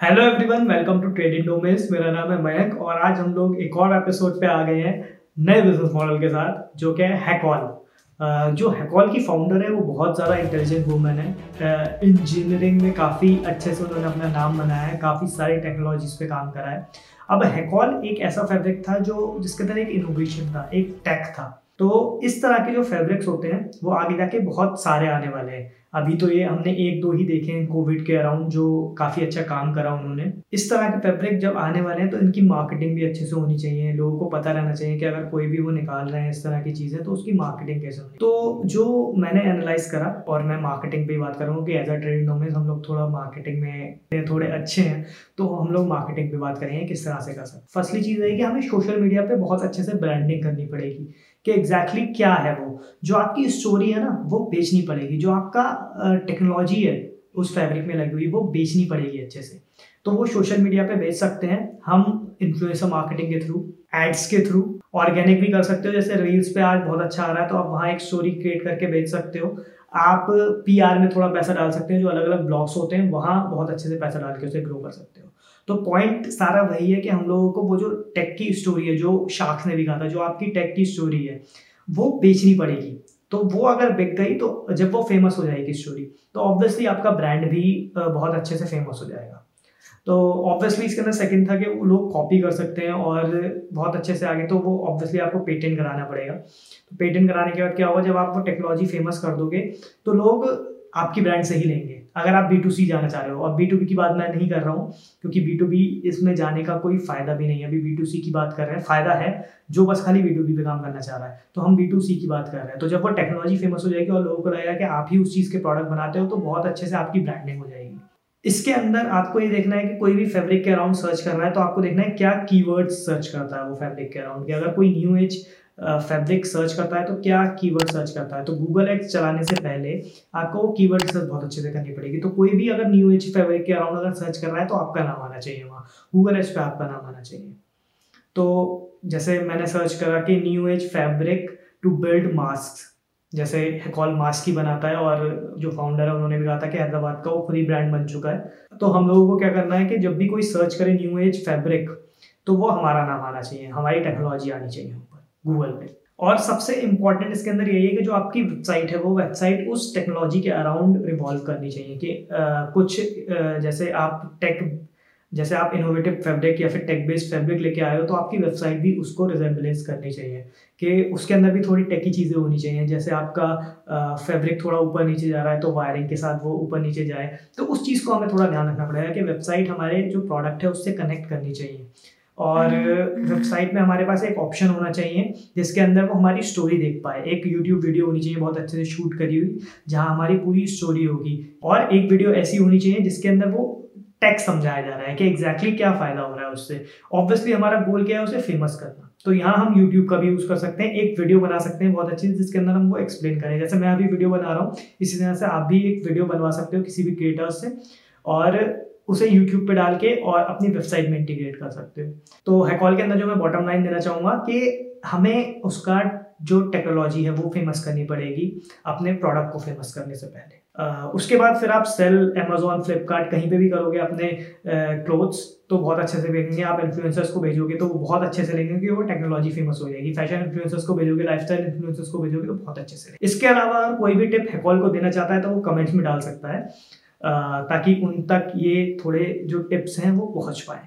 Hello everyone welcome to trading domes मेरा नाम है मयंक और आज हम लोग एक और एपिसोड पे आ गए हैं नए बिज़नेस मॉडल के साथ, जो कि हैकॉल जो हैकॉल की फाउंडर है, वो बहुत ज़्यादा इंटेलिजेंट वूमेन है। इंजीनियरिंग में काफ़ी अच्छे से उन्होंने अपना नाम बनाया है, काफ़ी सारी टेक्नोलॉजीज़ पे काम करा है। अब हैकॉल एक ऐसा फैब्रिक था, जो जिसके अंदर एक इनोवेशन था, एक टेक था। तो इस तरह के जो फैब्रिक्स होते हैं, वो आगे जाके बहुत सारे आने वाले हैं। अभी तो ये हमने एक दो ही देखे हैं कोविड के अराउंड जो काफ़ी अच्छा काम करा उन्होंने। इस तरह के फैब्रिक जब आने वाले हैं तो इनकी मार्केटिंग भी अच्छे से होनी चाहिए। लोगों को पता रहना चाहिए कि अगर कोई भी वो निकाल रहे हैं इस तरह की चीज़ें तो उसकी मार्केटिंग कैसे होनी। तो जो मैंने एनालाइज करा, और मैं मार्केटिंग पे बात करूँगा कि एज अ ट्रेड में हम लोग थोड़ा मार्केटिंग में थोड़े अच्छे हैं तो हम लोग मार्केटिंग पे बात करेंगे किस तरह से कर सकते फर्स्टली चीज़ है कि हमें सोशल मीडिया पर बहुत अच्छे से ब्रांडिंग करनी पड़ेगी। कि एग्जैक्टली exactly क्या है वो। जो आपकी स्टोरी है ना, वो बेचनी पड़ेगी। जो आपका टेक्नोलॉजी है, उस फैब्रिक में लगी हुई, वो बेचनी पड़ेगी अच्छे से। तो वो सोशल मीडिया पे बेच सकते हैं। हम इन्फ्लुएंसर मार्केटिंग के थ्रू एड्स के थ्रू ऑर्गेनिक भी कर सकते हो। जैसे रील्स पे आज बहुत अच्छा आ रहा है तो आप वहाँ एक स्टोरी क्रिएट करके बेच सकते हो। आप पीआर में थोड़ा पैसा डाल सकते हैं, जो अलग अलग ब्लॉग्स होते हैं, वहाँ बहुत अच्छे से पैसा डाल के उसे ग्रो कर सकते हो। तो पॉइंट सारा वही है कि हम लोगों को वो जो टेक की स्टोरी है, जो शार्क्स ने भी कहा था, जो आपकी टेक की स्टोरी है, वो बेचनी पड़ेगी। तो वो अगर बिक गई तो जब वो फ़ेमस हो जाएगी स्टोरी तो ऑब्वियसली आपका ब्रांड भी बहुत अच्छे से फ़ेमस हो जाएगा। तो ऑब्वियसली इसके अंदर सेकंड था कि वो लोग कॉपी कर सकते हैं और बहुत अच्छे से आगे तो वो ऑब्वियसली आपको पेटेंट कराना पड़ेगा। तो पेटेंट कराने के बाद क्या होगा, जब आप वो टेक्नोलॉजी फ़ेमस कर दोगे तो लोग आपकी ब्रांड से ही लेंगे। अगर आप बी टू सी जाना चाह रहे हो अब बी टू बी की बात मैं नहीं कर रहा हूँ, क्योंकि बी टू बी इसमें जाने का कोई फ़ायदा भी नहीं है। अभी बी टू सी की बात कर रहे हैं, फ़ायदा है जो बस खाली बी टू बी पे काम करना चाह रहा है। तो हम बी टू सी की बात कर रहे हैं। तो जब वो टेक्नोलॉजी फ़ेमस हो जाएगी और लोगों को लगेगा कि आप ही उस चीज़ के प्रोडक्ट बनाते हो तो बहुत अच्छे से आपकी ब्रांडिंग हो जाएगी। इसके अंदर आपको ये देखना है कि कोई भी फैब्रिक के अराउंड सर्च करना है तो आपको देखना है क्या कीवर्ड्स सर्च करता है वो फैब्रिक के अराउंड कि अगर कोई न्यू एज फैब्रिक सर्च करता है तो क्या कीवर्ड सर्च करता है? तो गूगल एड्स चलाने से पहले आपको वो कीवर्ड रिसर्च बहुत अच्छे से करनी पड़ेगी। तो कोई भी अगर न्यू एज फैब्रिक के अराउंड अगर सर्च कर रहा है तो आपका नाम आना चाहिए वहाँ। गूगल एड्स पे आपका नाम आना चाहिए। तो जैसे मैंने सर्च करा कि new age fabric to build mask जैसे हेकॉल मास्क ही बनाता है और जो फाउंडर है, उन्होंने भी कहा था कि हैदराबाद का वो फ्री ब्रांड बन चुका है। तो हम लोगों को क्या करना है कि जब भी कोई सर्च करे न्यू एज फैब्रिक तो वो हमारा नाम आना चाहिए, हमारी टेक्नोलॉजी आनी चाहिए। गूगल पे। और सबसे इंपॉर्टेंट इसके अंदर यही है कि जो आपकी वेबसाइट है वो वेबसाइट उस टेक्नोलॉजी के अराउंड रिवॉल्व करनी चाहिए कि आ, कुछ आ, जैसे आप टेक जैसे आप इनोवेटिव फैब्रिक या फिर टेक बेस्ड फैब्रिक लेके आए हो तो आपकी वेबसाइट भी उसको रिजेंबलेंस करनी चाहिए कि उसके अंदर भी थोड़ी टेकी चीज़ें होनी चाहिए। जैसे आपका फैब्रिक थोड़ा ऊपर नीचे जा रहा है तो वायरिंग के साथ वो ऊपर नीचे जाए। तो उस चीज़ को हमें थोड़ा ध्यान रखना पड़ेगा कि वेबसाइट हमारे जो प्रोडक्ट है उससे कनेक्ट करनी चाहिए। और वेबसाइट में हमारे पास एक ऑप्शन होना चाहिए जिसके अंदर वो हमारी स्टोरी देख पाए। एक यूट्यूब वीडियो होनी चाहिए बहुत अच्छे से शूट करी हुई जहाँ हमारी पूरी स्टोरी होगी। और एक वीडियो ऐसी होनी चाहिए जिसके अंदर वो टेक्स समझाया जा रहा है कि एग्जैक्टली exactly क्या फ़ायदा हो रहा है उससे। ऑब्वियसली हमारा गोल क्या है उसे फ़ेमस करना। तो यहाँ हम यूट्यूब का भी यूज़ कर सकते हैं एक वीडियो बना सकते हैं बहुत अच्छी जिसके अंदर हम वो एक्सप्लेन करें। जैसे मैं अभी वीडियो बना रहा हूँ इसी तरह से आप भी एक वीडियो बनवा सकते हो किसी भी क्रिएटर से। और उसे यूट्यूब पे डाल के और अपनी वेबसाइट में इंटीग्रेट कर सकते हो। तो हैकॉल के अंदर जो मैं बॉटम लाइन देना चाहूँगा कि हमें उसका जो टेक्नोलॉजी है वो फ़ेमस करनी पड़ेगी अपने प्रोडक्ट को फ़ेमस करने से पहले। Uh, उसके बाद फिर आप सेल अमेजोन फ्लिपकार्ट कहीं पे भी करोगे अपने क्लोथ्स uh, तो बहुत अच्छे से भेजेंगे। आप इन्फ्लुएंसर्स को भेजोगे तो वो बहुत अच्छे से लेंगे क्योंकि वो टेक्नोलॉजी फ़ेमस हो जाएगी। फ़ैशन इन्फ्लुएंसर्स को भेजोगे लाइफस्टाइल इन्फ्लुएंसर्स को भेजोगे तो बहुत अच्छे से इसके अलावा कोई भी टिप हैकॉल को देना चाहता है तो वो कमेंट्स में डाल सकता है। ताकि उन तक ये थोड़े जो टिप्स हैं वो पहुँच पाए।